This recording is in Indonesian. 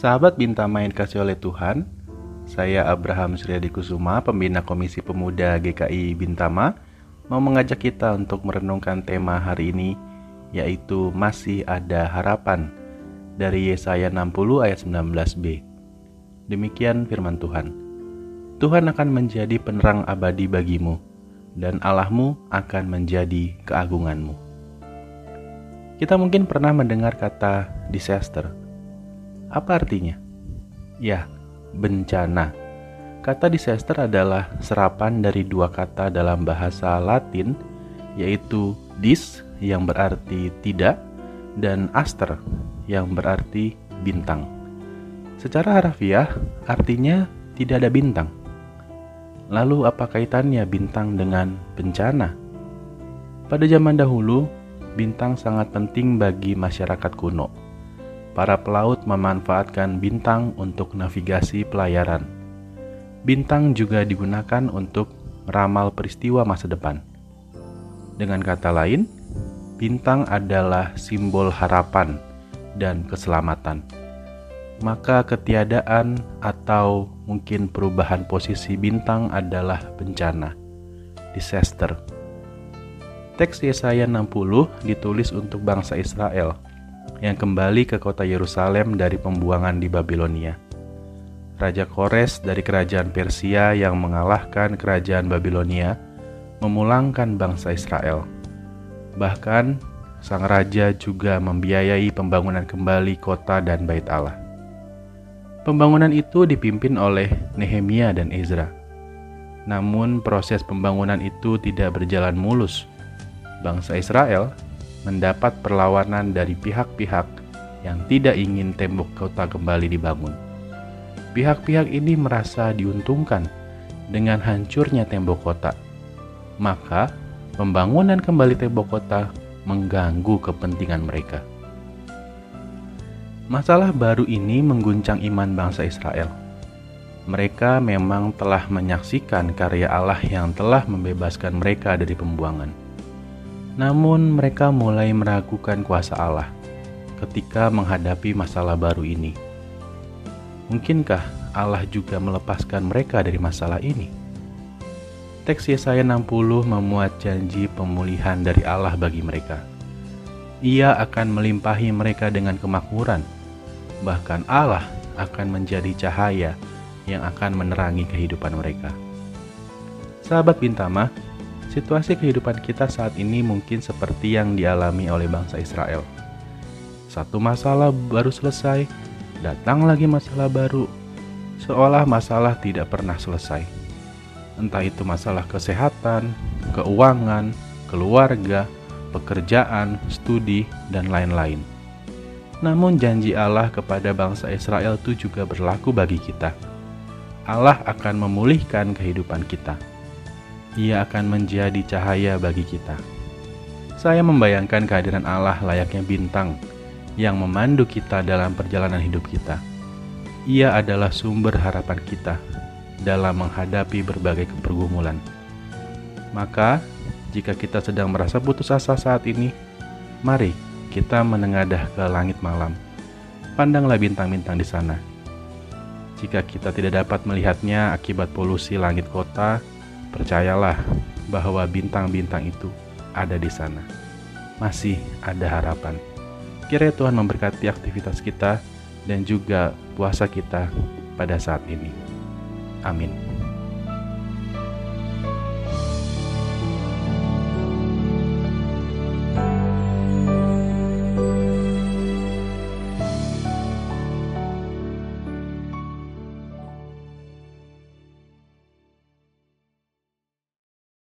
Sahabat Bintama yang kasih oleh Tuhan, saya Abraham Suryadi Kusuma, pembina Komisi Pemuda GKI Bintama, mau mengajak kita untuk merenungkan tema hari ini, yaitu masih ada harapan dari Yesaya 60 ayat 19b. Demikian firman Tuhan. Tuhan akan menjadi penerang abadi bagimu, dan Allahmu akan menjadi keagunganmu. Kita mungkin pernah mendengar kata disaster. Apa artinya? Ya, bencana. Kata disaster adalah serapan dari dua kata dalam bahasa Latin, yaitu dis yang berarti tidak dan aster yang berarti bintang. Secara harafiah, artinya tidak ada bintang. Lalu apa kaitannya bintang dengan bencana? Pada zaman dahulu, bintang sangat penting bagi masyarakat kuno. Para pelaut memanfaatkan bintang untuk navigasi pelayaran. Bintang juga digunakan untuk meramal peristiwa masa depan. Dengan kata lain, bintang adalah simbol harapan dan keselamatan maka ketiadaan atau mungkin perubahan posisi bintang adalah bencana, disaster. Teks Yesaya 60 ditulis untuk bangsa Israel yang kembali ke kota Yerusalem dari pembuangan di Babilonia. Raja Kores dari kerajaan Persia yang mengalahkan kerajaan Babilonia memulangkan bangsa Israel. Bahkan, sang raja juga membiayai pembangunan kembali kota dan bait Allah. Pembangunan itu dipimpin oleh Nehemia dan Ezra. Namun proses pembangunan itu tidak berjalan mulus. Bangsa Israel mendapat perlawanan dari pihak-pihak yang tidak ingin tembok kota kembali dibangun. Pihak-pihak ini merasa diuntungkan dengan hancurnya tembok kota. Maka, pembangunan kembali tembok kota mengganggu kepentingan mereka. Masalah baru ini mengguncang iman bangsa Israel. Mereka memang telah menyaksikan karya Allah yang telah membebaskan mereka dari pembuangan. Namun, mereka mulai meragukan kuasa Allah ketika menghadapi masalah baru ini. Mungkinkah Allah juga melepaskan mereka dari masalah ini? Teks Yesaya 60 memuat janji pemulihan dari Allah bagi mereka. Ia akan melimpahi mereka dengan kemakmuran bahkan Allah akan menjadi cahaya yang akan menerangi kehidupan mereka. Sahabat Bintama, situasi kehidupan kita saat ini mungkin seperti yang dialami oleh bangsa Israel. Satu masalah baru selesai, datang lagi masalah baru, seolah masalah tidak pernah selesai. Entah itu masalah kesehatan, keuangan, keluarga, pekerjaan, studi, dan lain-lain. Namun janji Allah kepada bangsa Israel itu juga berlaku bagi kita. Allah akan memulihkan kehidupan kita. Ia akan menjadi cahaya bagi kita. Saya membayangkan kehadiran Allah layaknya bintang yang memandu kita dalam perjalanan hidup kita. Ia adalah sumber harapan kita dalam menghadapi berbagai pergumulan. Maka, jika kita sedang merasa putus asa saat ini, mari kita menengadah ke langit malam. Pandanglah bintang-bintang di sana. Jika kita tidak dapat melihatnya akibat polusi langit kota, percayalah bahwa bintang-bintang itu ada di sana. Masih ada harapan. Kiranya Tuhan memberkati aktivitas kita dan juga puasa kita pada saat ini. Amin.